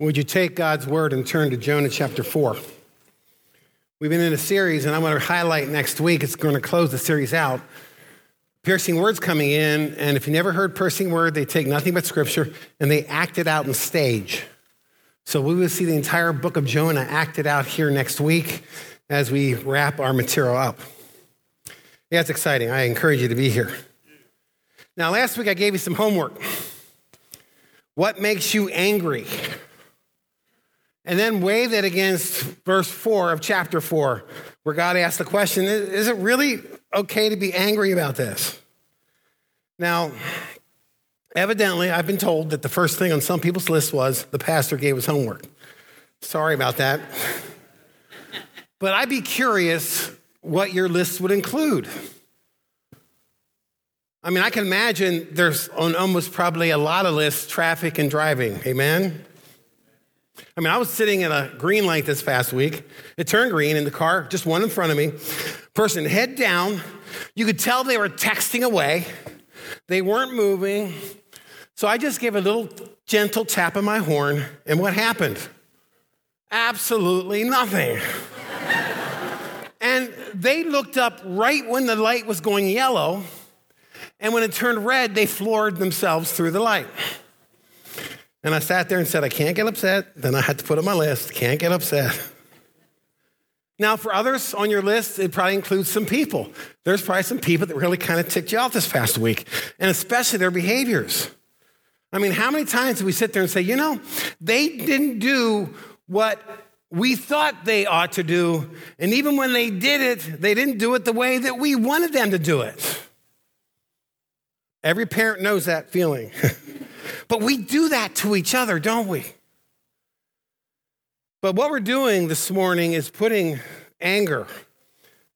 Would you take God's word and turn to Jonah chapter 4? We've been in a series, and I'm going to highlight next week. It's going to close the series out. Piercing words coming in, and if you never heard piercing word, they take nothing but scripture and they act it out in stage. So we will see the entire book of Jonah acted out here next week as we wrap our material up. Yeah, it's exciting. I encourage you to be here. Now, last week I gave you some homework. What makes you angry? And then weigh that against verse 4 of chapter 4, where God asks the question Is it really okay to be angry about this? Now, evidently, I've been told that the first thing on some people's list was the pastor gave us homework. Sorry about that. But I'd be curious what your list would include. I mean, I can imagine there's on almost probably a lot of lists traffic and driving. Amen? I mean, I was sitting at a green light this past week. It turned green in the car, just one in front of me. Person head down. You could tell they were texting away. They weren't moving. So I just gave a little gentle tap on my horn, and what happened? Absolutely nothing. and they looked up right when the light was going yellow, and when it turned red, they floored themselves through the light. And I sat there and said, I can't get upset. Then I had to put on my list, can't get upset. Now, for others on your list, it probably includes some people. There's probably some people that really kind of ticked you off this past week, and especially their behaviors. I mean, how many times do we sit there and say, you know, they didn't do what we thought they ought to do, and even when they did it, they didn't do it the way that we wanted them to do it. Every parent knows that feeling. But we do that to each other, don't we? But what we're doing this morning is putting anger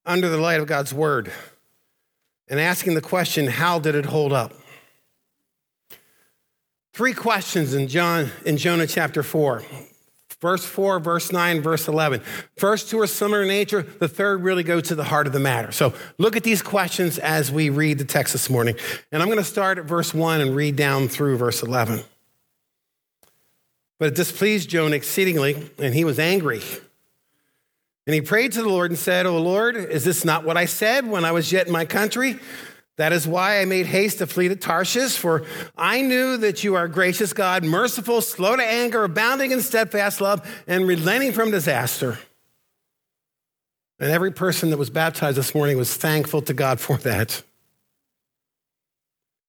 under the light of God's word and asking the question, how did it hold up? Three questions in John in Jonah chapter 4. Verse 4, verse 9, verse 11. First two are similar in nature. The third really goes to the heart of the matter. So look at these questions as we read the text this morning. And I'm going to start at verse 1 and read down through verse 11. But it displeased Jonah exceedingly, and he was angry. And he prayed to the Lord and said, O Lord, is this not what I said when I was yet in my country? That is why I made haste to flee to Tarshish, for I knew that you are gracious God, merciful, slow to anger, abounding in steadfast love, and relenting from disaster. And every person that was baptized this morning was thankful to God for that.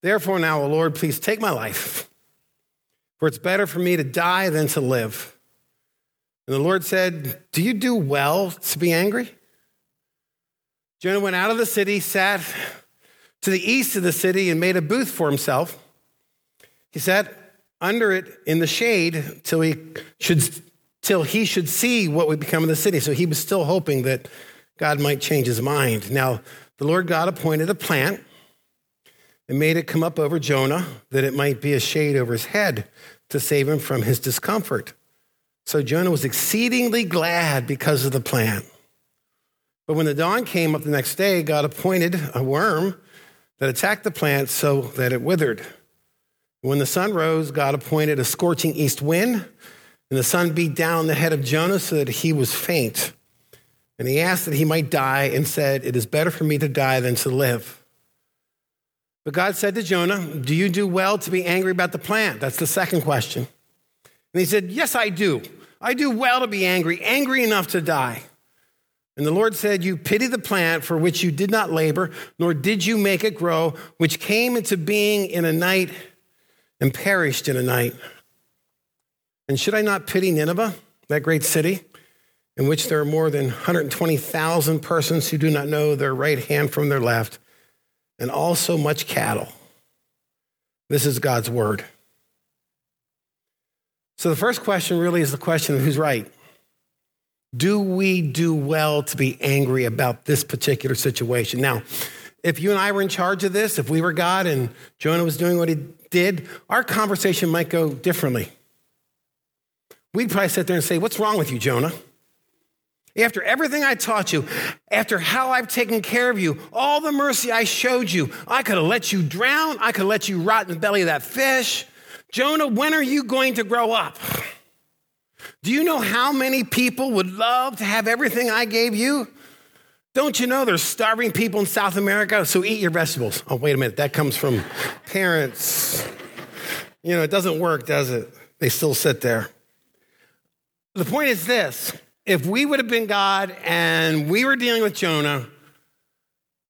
Therefore, now, O Lord, please take my life, for it's better for me to die than to live. And the Lord said, Do you do well to be angry? Jonah went out of the city, sat to the east of the city and made a booth for himself. He sat under it in the shade till he should till he should see what would become of the city. So he was still hoping that God might change his mind. Now, the Lord God appointed a plant and made it come up over Jonah that it might be a shade over his head to save him from his discomfort. So Jonah was exceedingly glad because of the plant. But when the dawn came up the next day, God appointed a worm that attacked the plant so that it withered. When the sun rose, God appointed a scorching east wind, and the sun beat down the head of Jonah so that he was faint. And he asked that he might die and said, It is better for me to die than to live. But God said to Jonah, Do you do well to be angry about the plant? That's the second question. And he said, Yes, I do. I do well to be angry, angry enough to die. And the Lord said, You pity the plant for which you did not labor, nor did you make it grow, which came into being in a night and perished in a night. And should I not pity Nineveh, that great city, in which there are more than 120,000 persons who do not know their right hand from their left, and also much cattle? This is God's word. So the first question really is the question of who's right. Do we do well to be angry about this particular situation? Now, if you and I were in charge of this, if we were God and Jonah was doing what he did, our conversation might go differently. We'd probably sit there and say, What's wrong with you, Jonah? After everything I taught you, after how I've taken care of you, all the mercy I showed you, I could have let you drown. I could have let you rot in the belly of that fish. Jonah, when are you going to grow up? Do you know how many people would love to have everything I gave you? Don't you know there's starving people in South America? So eat your vegetables. Oh, wait a minute. That comes from parents. You know, it doesn't work, does it? They still sit there. The point is this if we would have been God and we were dealing with Jonah,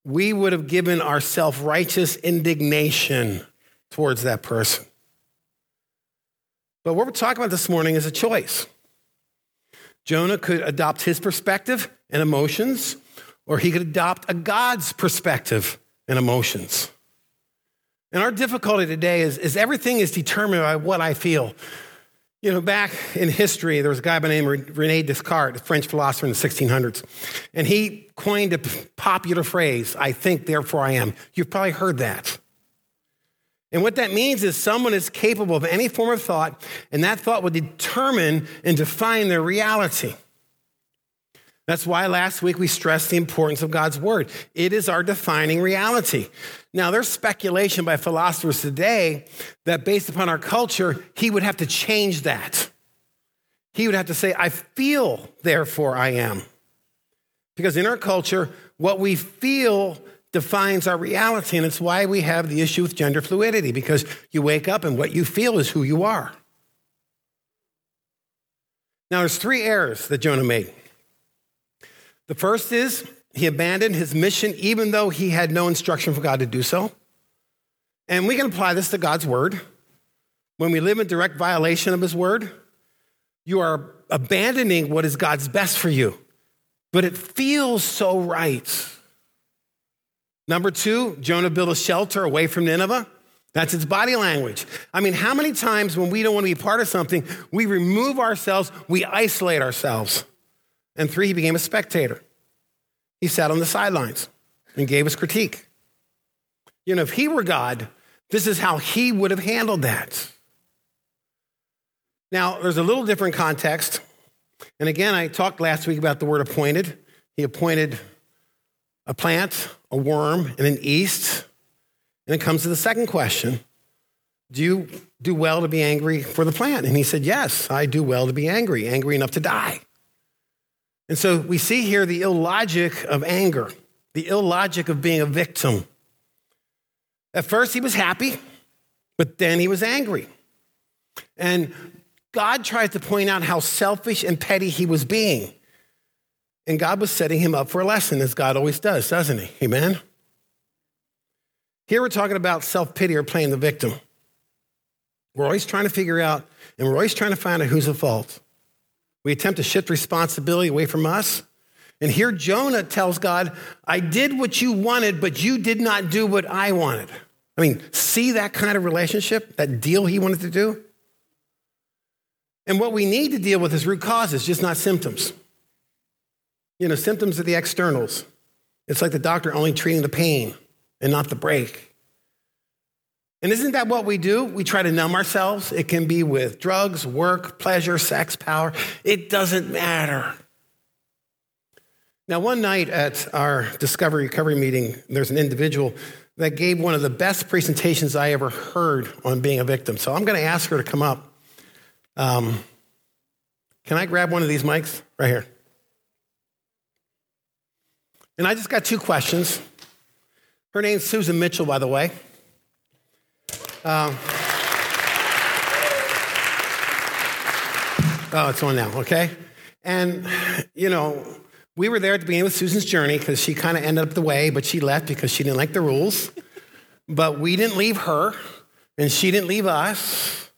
we would have given our self righteous indignation towards that person. But what we're talking about this morning is a choice. Jonah could adopt his perspective and emotions, or he could adopt a God's perspective and emotions. And our difficulty today is, is everything is determined by what I feel. You know, back in history, there was a guy by the name of Rene Descartes, a French philosopher in the 1600s, and he coined a popular phrase, I think, therefore I am. You've probably heard that. And what that means is someone is capable of any form of thought, and that thought will determine and define their reality. That's why last week we stressed the importance of God's word. It is our defining reality. Now, there's speculation by philosophers today that based upon our culture, he would have to change that. He would have to say, I feel, therefore I am. Because in our culture, what we feel defines our reality, and it's why we have the issue with gender fluidity, because you wake up and what you feel is who you are. Now, there's three errors that Jonah made. The first is he abandoned his mission even though he had no instruction from God to do so. And we can apply this to God's word. When we live in direct violation of his word, you are abandoning what is God's best for you, but it feels so right. Number two, Jonah built a shelter away from Nineveh. That's its body language. I mean, how many times when we don't want to be part of something, we remove ourselves, we isolate ourselves? And three, he became a spectator. He sat on the sidelines and gave us critique. You know, if he were God, this is how he would have handled that. Now, there's a little different context. And again, I talked last week about the word appointed. He appointed a plant, a worm, and an yeast. And it comes to the second question Do you do well to be angry for the plant? And he said, Yes, I do well to be angry, angry enough to die. And so we see here the illogic of anger, the illogic of being a victim. At first, he was happy, but then he was angry. And God tried to point out how selfish and petty he was being. And God was setting him up for a lesson, as God always does, doesn't he? Amen? Here we're talking about self pity or playing the victim. We're always trying to figure out, and we're always trying to find out who's at fault. We attempt to shift responsibility away from us. And here Jonah tells God, I did what you wanted, but you did not do what I wanted. I mean, see that kind of relationship, that deal he wanted to do? And what we need to deal with is root causes, just not symptoms. You know, symptoms are the externals. It's like the doctor only treating the pain and not the break. And isn't that what we do? We try to numb ourselves. It can be with drugs, work, pleasure, sex, power. It doesn't matter. Now, one night at our Discovery Recovery meeting, there's an individual that gave one of the best presentations I ever heard on being a victim. So I'm going to ask her to come up. Um, can I grab one of these mics right here? And I just got two questions. Her name's Susan Mitchell, by the way. Um, oh, it's on now, okay? And, you know, we were there at the beginning with Susan's journey because she kind of ended up the way, but she left because she didn't like the rules. But we didn't leave her, and she didn't leave us.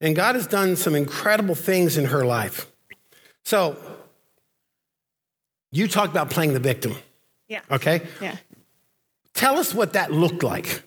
And God has done some incredible things in her life. So, you talked about playing the victim. Yeah. Okay? Yeah. Tell us what that looked like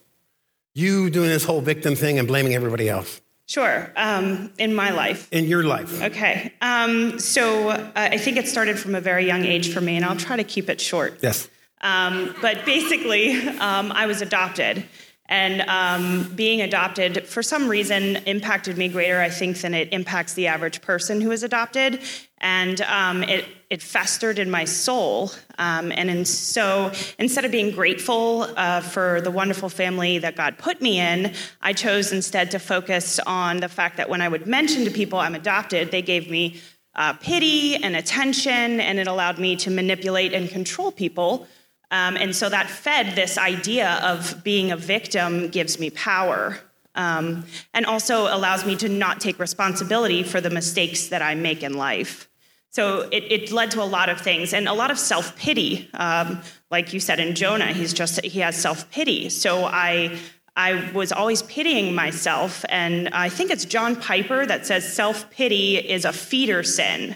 you doing this whole victim thing and blaming everybody else? Sure. Um, in my life. In your life. Okay. Um, so uh, I think it started from a very young age for me, and I'll try to keep it short. Yes. Um, but basically, um, I was adopted. And um, being adopted, for some reason, impacted me greater, I think, than it impacts the average person who is adopted. And um, it, it festered in my soul. Um, and in, so instead of being grateful uh, for the wonderful family that God put me in, I chose instead to focus on the fact that when I would mention to people I'm adopted, they gave me uh, pity and attention, and it allowed me to manipulate and control people. Um, and so that fed this idea of being a victim gives me power. Um, and also allows me to not take responsibility for the mistakes that I make in life. So it, it led to a lot of things and a lot of self pity. Um, like you said in Jonah, he's just he has self pity. So I I was always pitying myself, and I think it's John Piper that says self pity is a feeder sin.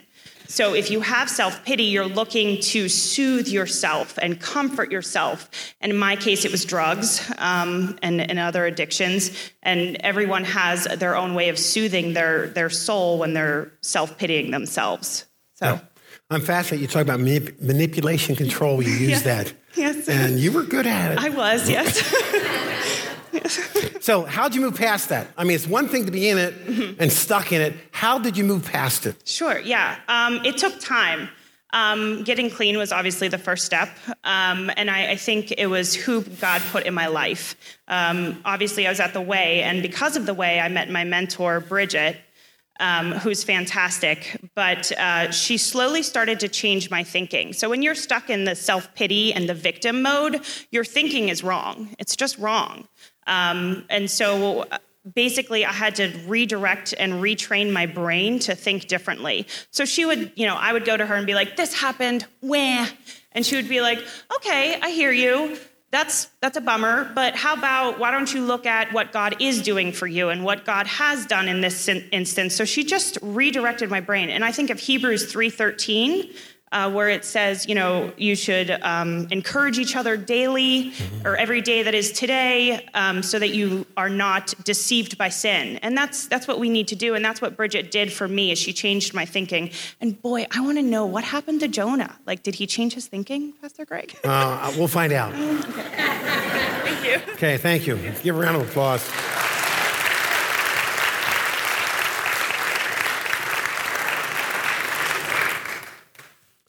So if you have self pity, you're looking to soothe yourself and comfort yourself. And in my case, it was drugs um, and, and other addictions. And everyone has their own way of soothing their, their soul when they're self pitying themselves. So. Yeah. I'm fascinated. You talk about manip- manipulation control. You use yeah. that. Yes. And you were good at it. I was, yes. so, how'd you move past that? I mean, it's one thing to be in it mm-hmm. and stuck in it. How did you move past it? Sure, yeah. Um, it took time. Um, getting clean was obviously the first step. Um, and I, I, think it was who God put in my life. Um, obviously, I was at the way, and because of the way, I met my mentor, Bridget. Um, who's fantastic, but uh, she slowly started to change my thinking. So when you're stuck in the self pity and the victim mode, your thinking is wrong. It's just wrong. Um, and so basically i had to redirect and retrain my brain to think differently. So she would you know i would go to her and be like this happened. Where and she would be like okay i hear you. That's that's a bummer but how about why don't you look at what god is doing for you and what god has done in this instance? So she just redirected my brain. And i think of hebrews 3.13 uh, where it says, you know, you should um, encourage each other daily mm-hmm. or every day that is today, um, so that you are not deceived by sin. And that's that's what we need to do, and that's what Bridget did for me. Is she changed my thinking? And boy, I want to know what happened to Jonah. Like, did he change his thinking, Pastor Greg? Uh, we'll find out. okay. thank you. Okay, thank you. Give a round of applause.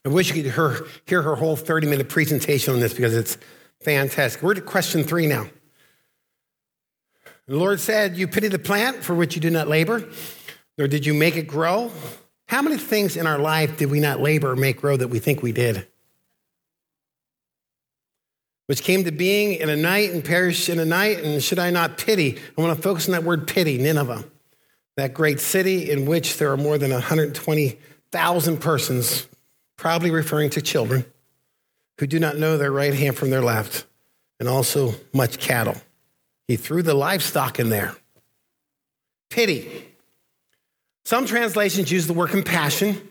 I wish you could hear, hear her whole 30 minute presentation on this because it's fantastic. We're to question three now. The Lord said, You pity the plant for which you do not labor, nor did you make it grow. How many things in our life did we not labor or make grow that we think we did? Which came to being in a night and perished in a night, and should I not pity? I want to focus on that word pity, Nineveh, that great city in which there are more than 120,000 persons probably referring to children who do not know their right hand from their left, and also much cattle. He threw the livestock in there. Pity. Some translations use the word compassion.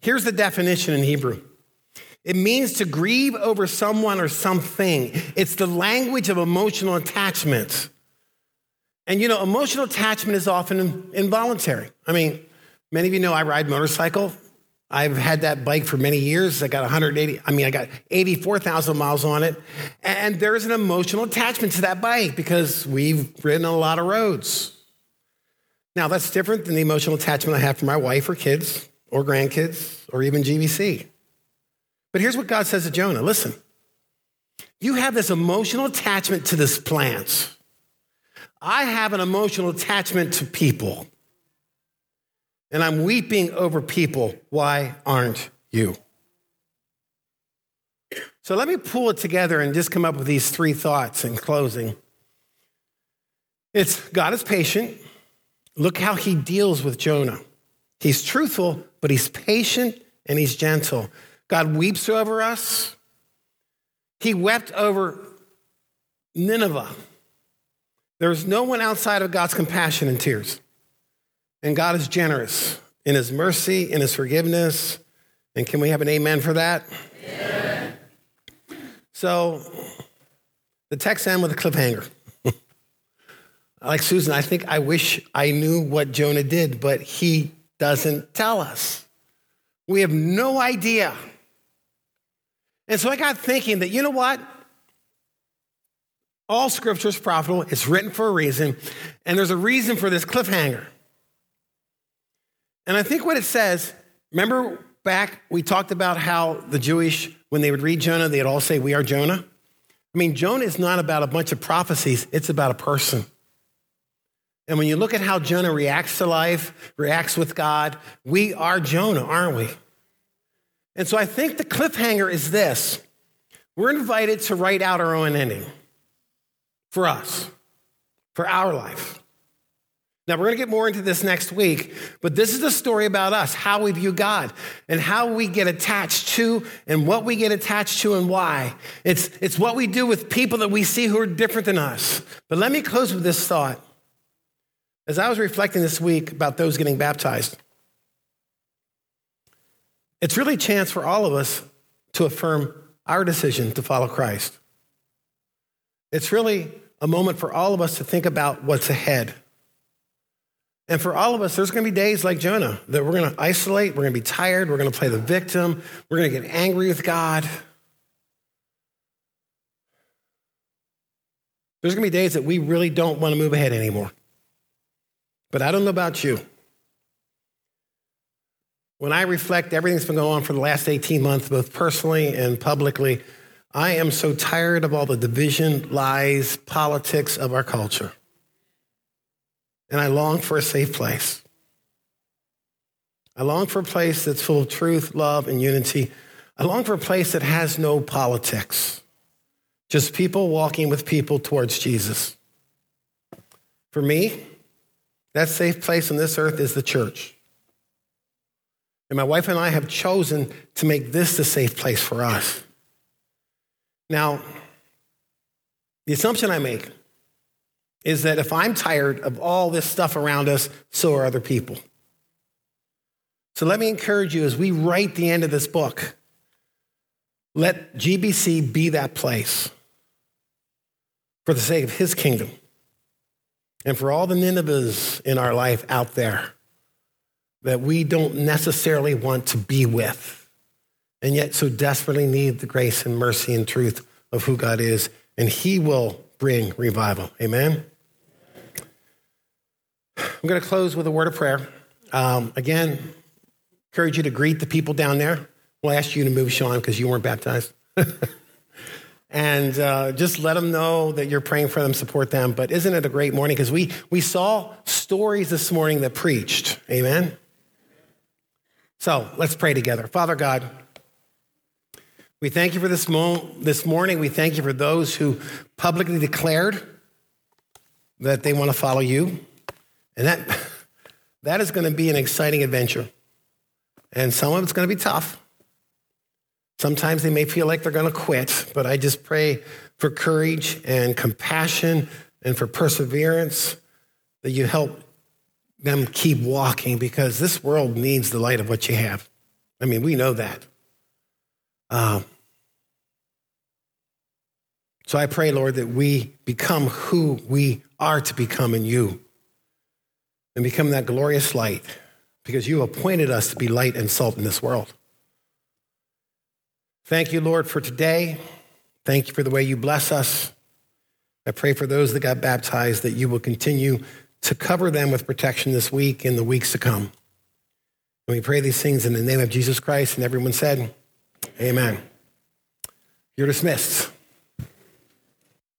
Here's the definition in Hebrew it means to grieve over someone or something, it's the language of emotional attachment. And you know, emotional attachment is often involuntary. I mean, many of you know I ride motorcycle. I've had that bike for many years. I got 180, I mean, I got 84,000 miles on it. And there's an emotional attachment to that bike because we've ridden a lot of roads. Now, that's different than the emotional attachment I have for my wife or kids or grandkids or even GBC. But here's what God says to Jonah listen, you have this emotional attachment to this plant. I have an emotional attachment to people and I'm weeping over people. Why aren't you? So let me pull it together and just come up with these three thoughts in closing. It's God is patient. Look how he deals with Jonah. He's truthful, but he's patient and he's gentle. God weeps over us. He wept over Nineveh. There's no one outside of God's compassion and tears. And God is generous in his mercy, in his forgiveness. And can we have an amen for that? Amen. So the text ends with a cliffhanger. like Susan, I think I wish I knew what Jonah did, but he doesn't tell us. We have no idea. And so I got thinking that, you know what? All scripture is profitable, it's written for a reason, and there's a reason for this cliffhanger. And I think what it says, remember back, we talked about how the Jewish, when they would read Jonah, they'd all say, We are Jonah. I mean, Jonah is not about a bunch of prophecies, it's about a person. And when you look at how Jonah reacts to life, reacts with God, we are Jonah, aren't we? And so I think the cliffhanger is this we're invited to write out our own ending for us, for our life. Now, we're going to get more into this next week, but this is the story about us, how we view God, and how we get attached to, and what we get attached to, and why. It's, it's what we do with people that we see who are different than us. But let me close with this thought. As I was reflecting this week about those getting baptized, it's really a chance for all of us to affirm our decision to follow Christ. It's really a moment for all of us to think about what's ahead. And for all of us, there's going to be days like Jonah that we're going to isolate, we're going to be tired, we're going to play the victim, we're going to get angry with God. There's going to be days that we really don't want to move ahead anymore. But I don't know about you. When I reflect everything that's been going on for the last 18 months, both personally and publicly, I am so tired of all the division, lies, politics of our culture and I long for a safe place. I long for a place that's full of truth, love, and unity. I long for a place that has no politics, just people walking with people towards Jesus. For me, that safe place on this earth is the church. And my wife and I have chosen to make this the safe place for us. Now, the assumption I make is that if I'm tired of all this stuff around us, so are other people. So let me encourage you as we write the end of this book, let GBC be that place for the sake of his kingdom and for all the Ninevehs in our life out there that we don't necessarily want to be with and yet so desperately need the grace and mercy and truth of who God is, and he will bring revival. Amen? I'm going to close with a word of prayer. Um, again, encourage you to greet the people down there. We'll ask you to move, Sean, because you weren't baptized. and uh, just let them know that you're praying for them, support them. But isn't it a great morning? Because we, we saw stories this morning that preached. Amen? So let's pray together. Father God, we thank you for this, mo- this morning. We thank you for those who publicly declared that they want to follow you. And that, that is going to be an exciting adventure. And some of it's going to be tough. Sometimes they may feel like they're going to quit, but I just pray for courage and compassion and for perseverance that you help them keep walking because this world needs the light of what you have. I mean, we know that. Um, so I pray, Lord, that we become who we are to become in you and become that glorious light because you appointed us to be light and salt in this world. Thank you, Lord, for today. Thank you for the way you bless us. I pray for those that got baptized that you will continue to cover them with protection this week and the weeks to come. And we pray these things in the name of Jesus Christ. And everyone said, Amen. You're dismissed.